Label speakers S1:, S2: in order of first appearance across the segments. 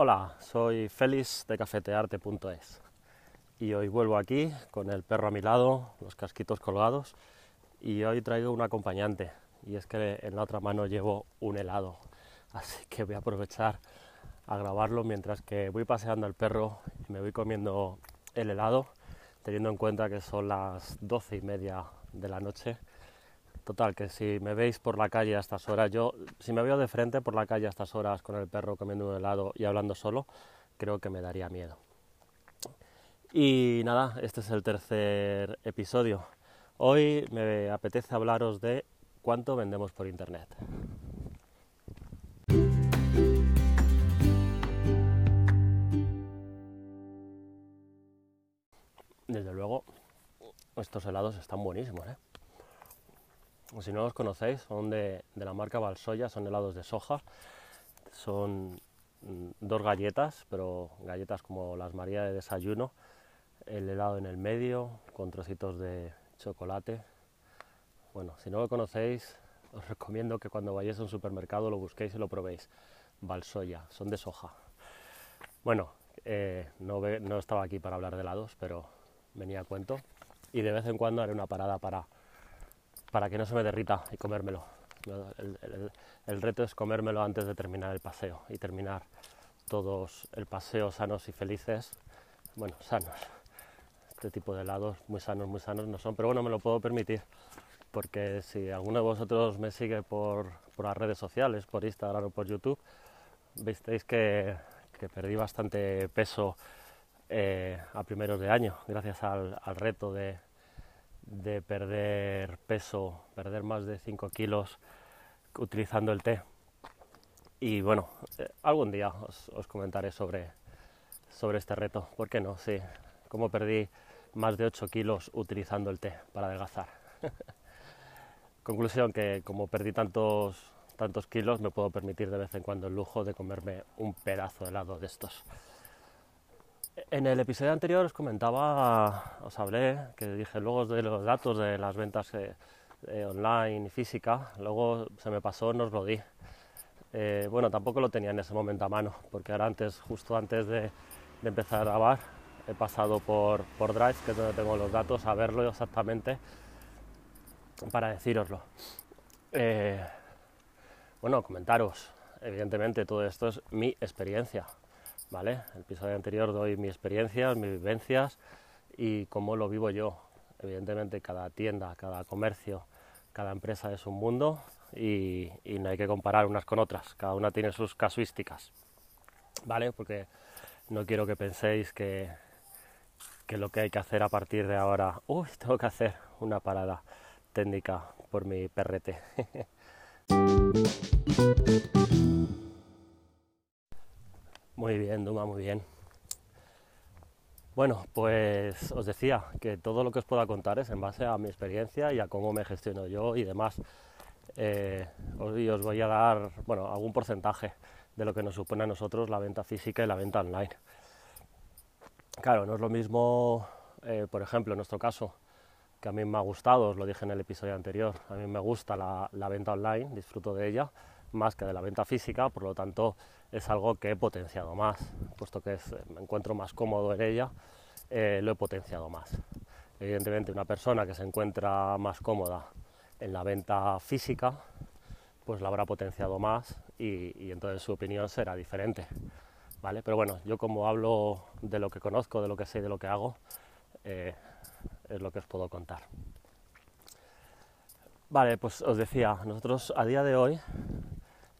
S1: Hola, soy Félix de cafetearte.es y hoy vuelvo aquí con el perro a mi lado, los casquitos colgados y hoy traigo un acompañante y es que en la otra mano llevo un helado, así que voy a aprovechar a grabarlo mientras que voy paseando al perro y me voy comiendo el helado, teniendo en cuenta que son las doce y media de la noche. Total, que si me veis por la calle a estas horas, yo, si me veo de frente por la calle a estas horas con el perro comiendo un helado y hablando solo, creo que me daría miedo. Y nada, este es el tercer episodio. Hoy me apetece hablaros de cuánto vendemos por internet. Desde luego, estos helados están buenísimos, ¿eh? Si no los conocéis, son de, la marca Balsoya, son helados de soja. Son mm, dos galletas, pero galletas como las María de desayuno. El helado en el medio, con trocitos de chocolate. Bueno, si no lo conocéis, os recomiendo que cuando vayáis a un supermercado lo busquéis y lo probéis. Balsoya, son de soja. Bueno, eh, no, no estaba aquí para hablar de helados, pero venía a cuento. Y de vez en cuando haré una parada para para que no se me derrita y comérmelo. El, reto es comérmelo antes de terminar el paseo y terminar todos el paseo sanos y felices. Bueno, sanos. Este tipo de helados muy sanos, muy sanos no son, pero bueno, me lo puedo permitir. Porque si alguno de vosotros me sigue por, las redes sociales, por Instagram o por YouTube, visteis que, perdí bastante peso eh, a primeros de año, gracias al reto de, de perder peso, perder más de 5 kilos utilizando el té. Y bueno, eh, algún día os, comentaré sobre, sobre este reto. ¿Por qué no? Sí, cómo perdí más de 8 kilos utilizando el té para adelgazar. Conclusión que como perdí tantos, tantos kilos me puedo permitir de vez en cuando el lujo de comerme un pedazo de helado de estos. En el episodio anterior os comentaba, os hablé, que dije luego de los datos de las ventas eh, eh, online y física, luego se me pasó, no os lo di. Eh, bueno, tampoco lo tenía en ese momento a mano, porque ahora antes, justo antes de, empezar a grabar, he pasado por, por, Drive, que es donde tengo los datos, a verlo exactamente para decíroslo. bueno, comentaros, evidentemente todo esto es mi experiencia, ¿vale? El episodio anterior doy mi experiencia, mis vivencias y cómo lo vivo yo. Evidentemente cada tienda, cada comercio, cada empresa es un mundo y, no hay que comparar unas con otras, cada una tiene sus casuísticas, ¿vale? Porque no quiero que penséis que, que lo que hay que hacer a partir de ahora, uy, tengo que hacer una parada técnica por mi perrete. Muy bien, Duma, muy bien. Bueno, pues os decía que todo lo que os pueda contar es en base a mi experiencia y a cómo me gestiono yo y demás. Eh, os voy a dar bueno, algún porcentaje de lo que nos supone a nosotros la venta física y la venta online. Claro, no es lo mismo, eh, por ejemplo, en nuestro caso, que a mí me ha gustado, os lo dije en el episodio anterior, a mí me gusta la venta online, disfruto de ella, más que de la venta física, por lo tanto es algo que he potenciado más, puesto que me encuentro más cómodo en ella, eh, lo he potenciado más. Evidentemente una persona que se encuentra más cómoda en la venta física, pues la habrá potenciado más y, entonces su opinión será diferente. ¿vale? Pero bueno, yo como hablo de lo que conozco, de lo que sé, de lo que hago, eh, es lo que os puedo contar. Vale, pues os decía, nosotros a día de hoy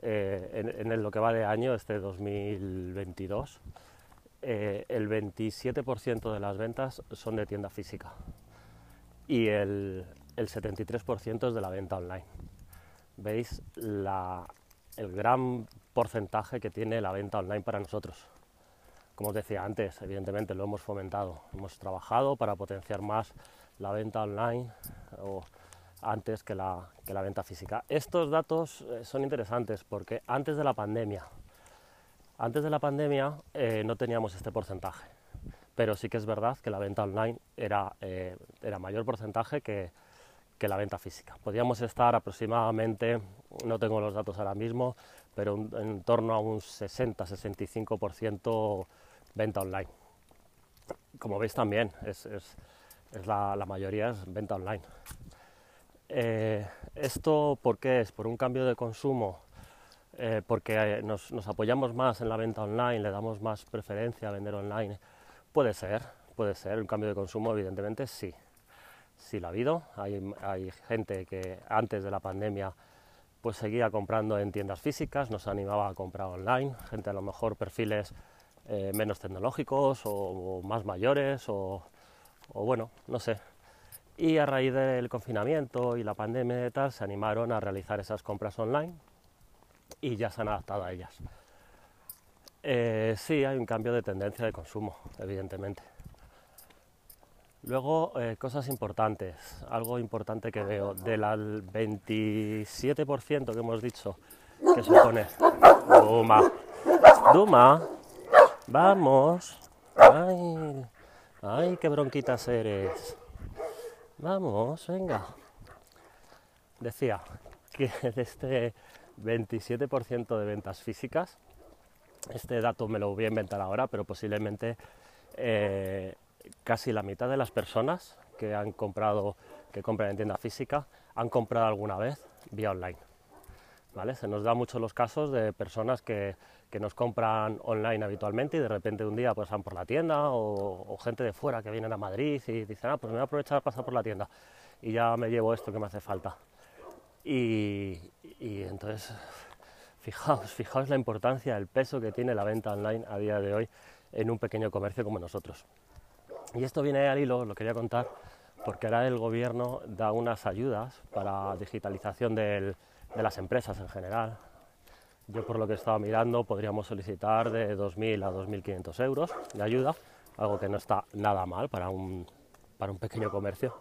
S1: eh, en, lo que va de año, este 2022, eh, el 27% de las ventas son de tienda física y el, el 73% es de la venta online. ¿Veis el gran porcentaje que tiene la venta online para nosotros? Como os decía antes, evidentemente lo hemos fomentado, hemos trabajado para potenciar más la venta online antes que la, venta física. Estos datos eh, son interesantes porque antes de la pandemia, antes de la pandemia eh, no teníamos este porcentaje, pero sí que es verdad que la venta online era, eh, era mayor porcentaje que, la venta física. Podíamos estar aproximadamente, no tengo los datos ahora mismo, pero en torno a un 60-65% venta online. Como veis también, es, la, mayoría es venta online. Eh, ¿Esto por qué es? ¿Por un cambio de consumo? Eh, ¿Porque nos, apoyamos más en la venta online, le damos más preferencia a vender online? Puede ser, puede ser. Un cambio de consumo, evidentemente, sí. Sí lo ha habido. Hay, hay gente que antes de la pandemia pues seguía comprando en tiendas físicas, nos animaba a comprar online, gente a lo mejor perfiles eh, menos tecnológicos o, más mayores o, bueno, no sé. Y a raíz del confinamiento y la pandemia y tal, se animaron a realizar esas compras online y ya se han adaptado a ellas. Eh, sí, hay un cambio de tendencia de consumo, evidentemente. Luego, eh, cosas importantes, algo importante que veo, del 27% que hemos dicho que supone Duma, Duma, vamos, ay, ay, qué bronquitas eres, vamos, venga. Decía que de este 27% de ventas físicas, este dato me lo voy a inventar ahora, pero posiblemente eh, casi la mitad de las personas que han comprado, que compran en tienda física, han comprado alguna vez vía online. ¿Vale? Se nos da mucho los casos de personas que, nos compran online habitualmente y de repente un día pasan por la tienda o, gente de fuera que vienen a Madrid y dicen, ah, pues me voy a aprovechar a pasar por la tienda y ya me llevo esto que me hace falta. Y, y entonces, fijaos, fijaos la importancia, el peso que tiene la venta online a día de hoy en un pequeño comercio como nosotros. Y esto viene al hilo, lo quería contar, porque ahora el gobierno da unas ayudas para digitalización de las empresas en general. Yo por lo que estaba mirando podríamos solicitar de 2.000 a 2.500 euros de ayuda, algo que no está nada mal para un, para un pequeño comercio.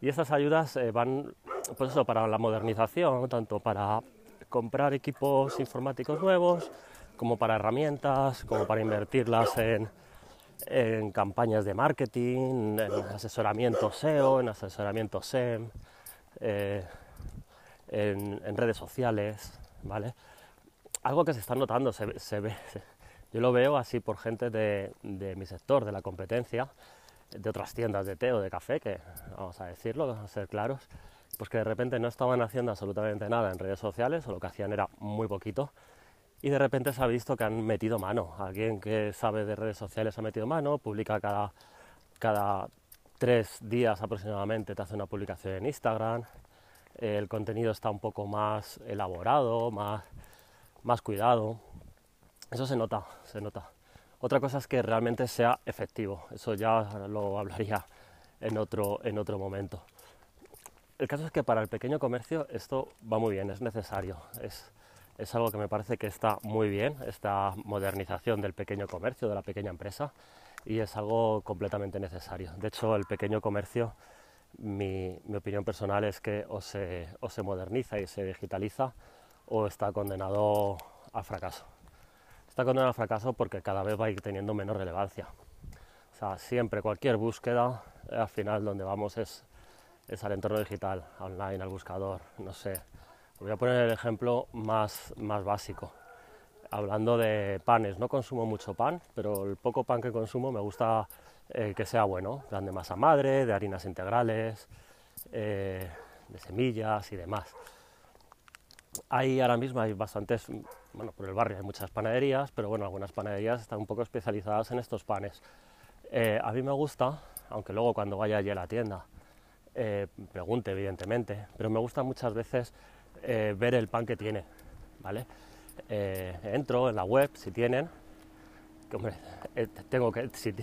S1: Y estas ayudas eh, van pues eso, para la modernización, tanto para comprar equipos informáticos nuevos, como para herramientas, como para invertirlas en, en campañas de marketing, en asesoramiento SEO, en asesoramiento SEM, eh, en, redes sociales, ¿vale? Algo que se está notando, se, ve, yo lo veo así por gente de, mi sector, de la competencia, de otras tiendas de té o de café, que vamos a decirlo, vamos a ser claros, pues que de repente no estaban haciendo absolutamente nada en redes sociales, o lo que hacían era muy poquito, y de repente se ha visto que han metido mano. Alguien que sabe de redes sociales ha metido mano, publica cada, cada tres días aproximadamente, te hace una publicación en Instagram, el contenido está un poco más elaborado, más, más cuidado. Eso se nota, se nota. Otra cosa es que realmente sea efectivo, eso ya lo hablaría en otro, en otro momento. El caso es que para el pequeño comercio esto va muy bien, es necesario. Es, es algo que me parece que está muy bien, esta modernización del pequeño comercio, de la pequeña empresa, y es algo completamente necesario. De hecho, el pequeño comercio, mi, opinión personal es que o se, o se moderniza y se digitaliza o está condenado al fracaso. Está condenado al fracaso porque cada vez va a ir teniendo menos relevancia. O sea, siempre cualquier búsqueda, al final donde vamos es, es al entorno digital, online, al buscador, no sé, Voy a poner el ejemplo más, más básico. Hablando de panes, no consumo mucho pan, pero el poco pan que consumo me gusta eh, que sea bueno, plan de masa madre, de harinas integrales, eh, de semillas y demás. Hay ahora mismo hay bastantes, bueno, por el barrio hay muchas panaderías, pero bueno, algunas panaderías están un poco especializadas en estos panes. Eh, a mí me gusta, aunque luego cuando vaya allí a la tienda pregunte evidentemente, pero me gusta muchas veces ver el pan que tiene, ¿vale? Entro en la web si tienen, eh, tengo que, si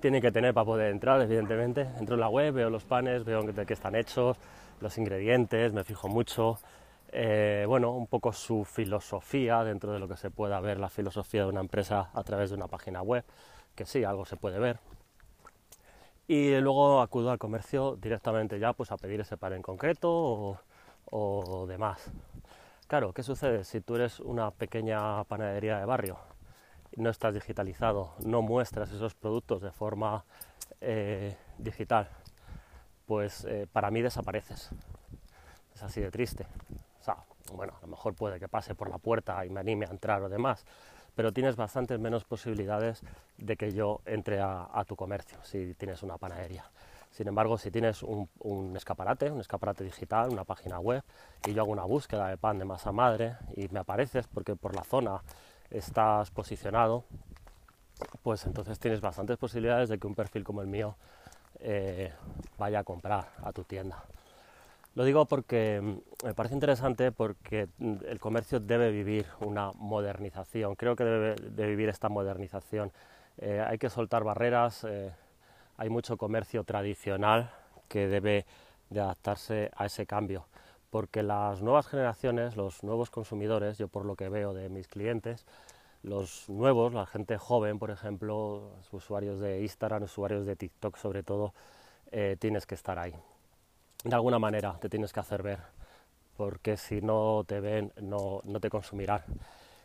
S1: tienen que tener para poder entrar, evidentemente. Entro en la web, veo los panes, veo de qué están hechos, los ingredientes, me fijo mucho. bueno, un poco su filosofía dentro de lo que se pueda ver la filosofía de una empresa a través de una página web, que sí, algo se puede ver. Y luego acudo al comercio directamente ya pues a pedir ese pan en concreto o, o demás. Claro, ¿qué sucede si tú eres una pequeña panadería de barrio no estás digitalizado, no muestras esos productos de forma eh, digital? Pues eh, para mí desapareces. Es así de triste. O sea, bueno, a lo mejor puede que pase por la puerta y me anime a entrar o demás, pero tienes bastantes menos posibilidades de que yo entre a, tu comercio si tienes una panadería. Sin embargo, si tienes un, escaparate, un escaparate digital, una página web, y yo hago una búsqueda de pan de masa madre y me apareces porque por la zona estás posicionado, pues entonces tienes bastantes posibilidades de que un perfil como el mío eh, vaya a comprar a tu tienda. Lo digo porque mm, me parece interesante porque mm, el comercio debe vivir una modernización, creo que debe de vivir esta modernización. Eh, hay que soltar barreras, eh, hay mucho comercio tradicional que debe de adaptarse a ese cambio, porque las nuevas generaciones, los nuevos consumidores, yo por lo que veo de mis clientes, los nuevos, la gente joven, por ejemplo, usuarios de Instagram, usuarios de TikTok sobre todo, eh, tienes que estar ahí de alguna manera te tienes que hacer ver, porque si no te ven no, no te consumirán.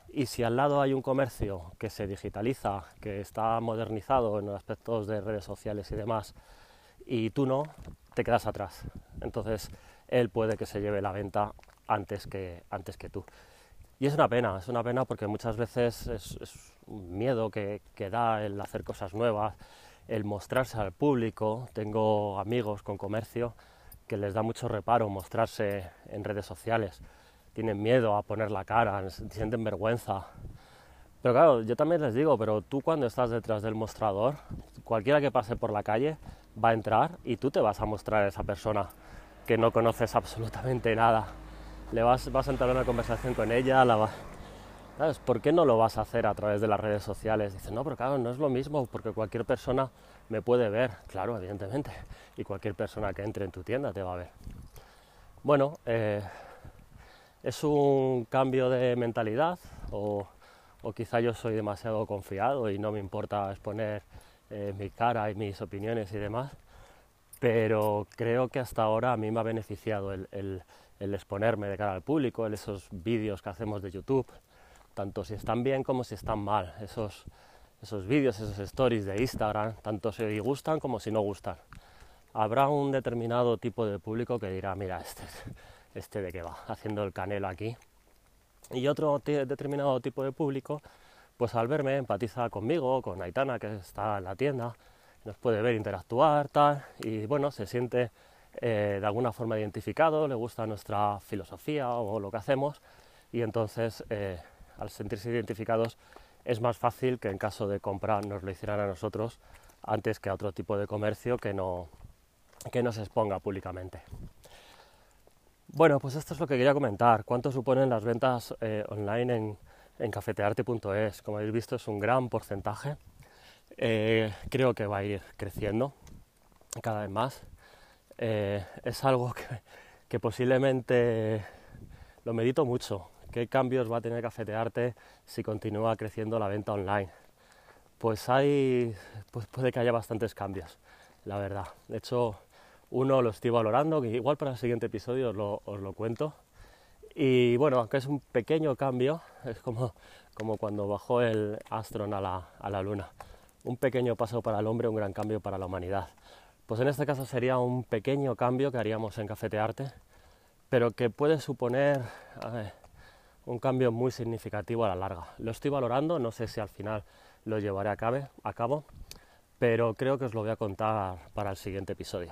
S1: Y si al lado hay un comercio que se digitaliza, que está modernizado en aspectos de redes sociales y demás, y tú no, te quedas atrás. Entonces él puede que se lleve la venta antes que, antes que tú. Y es una pena, es una pena porque muchas veces es, un miedo que, que, da el hacer cosas nuevas, el mostrarse al público. Tengo amigos con comercio que les da mucho reparo mostrarse en redes sociales, tienen miedo a poner la cara, sienten vergüenza. Pero claro, yo también les digo, pero tú cuando estás detrás del mostrador, cualquiera que pase por la calle va a entrar y tú te vas a mostrar a esa persona que no conoces absolutamente nada. Le vas, a entrar en una conversación con ella, la ¿Sabes? ¿Por qué no lo vas a hacer a través de las redes sociales? Dicen, no, pero claro, no es lo mismo porque cualquier persona me puede ver, claro, evidentemente, y cualquier persona que entre en tu tienda te va a ver. Bueno, eh, es un cambio de mentalidad o, quizá yo soy demasiado confiado y no me importa exponer eh, mi cara y mis opiniones y demás, pero creo que hasta ahora a mí me ha beneficiado el, exponerme de cara al público, esos vídeos que hacemos de YouTube, tanto si están bien como si están mal, esos esos vídeos, esos stories de Instagram, tanto si gustan como si no gustan. Habrá un determinado tipo de público que dirá, mira, este, este de qué va, haciendo el canelo aquí. Y otro determinado tipo de público, pues al verme empatiza conmigo, con Aitana que está en la tienda, nos puede ver interactuar, tal, y bueno, se siente eh, de alguna forma identificado, le gusta nuestra filosofía o lo que hacemos, y entonces eh, al sentirse identificados es más fácil que en caso de compra nos lo hicieran a nosotros antes que a otro tipo de comercio que no, que no se exponga públicamente. Bueno, pues esto es lo que quería comentar. ¿Cuánto suponen las ventas eh, online en, en cafetearte.es? Como habéis visto es un gran porcentaje. Eh, creo que va a ir creciendo cada vez más. Eh, es algo que, que posiblemente lo medito mucho ¿Qué cambios va a tener Cafetearte si continúa creciendo la venta online? Pues hay, pues puede que haya bastantes cambios, la verdad. De hecho, uno lo estoy valorando, que igual para el siguiente episodio os lo, cuento. Y bueno, aunque es un pequeño cambio, es como, como cuando bajó el Astron a la, a la Luna. Un pequeño paso para el hombre, un gran cambio para la humanidad. Pues en este caso sería un pequeño cambio que haríamos en Cafetearte, pero que puede suponer, un cambio muy significativo a la larga. Lo estoy valorando, no sé si al final lo llevaré a, a cabo, pero creo que os lo voy a contar para el siguiente episodio.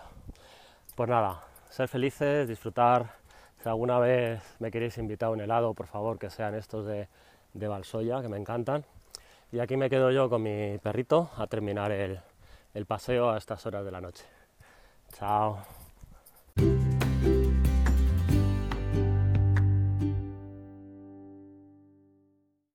S1: Pues nada, ser felices, disfrutar. Si alguna vez me queréis invitar a un helado, por favor, que sean estos de, de Balsoya, que me encantan. Y aquí me quedo yo con mi perrito a terminar el, paseo a estas horas de la noche. Chao.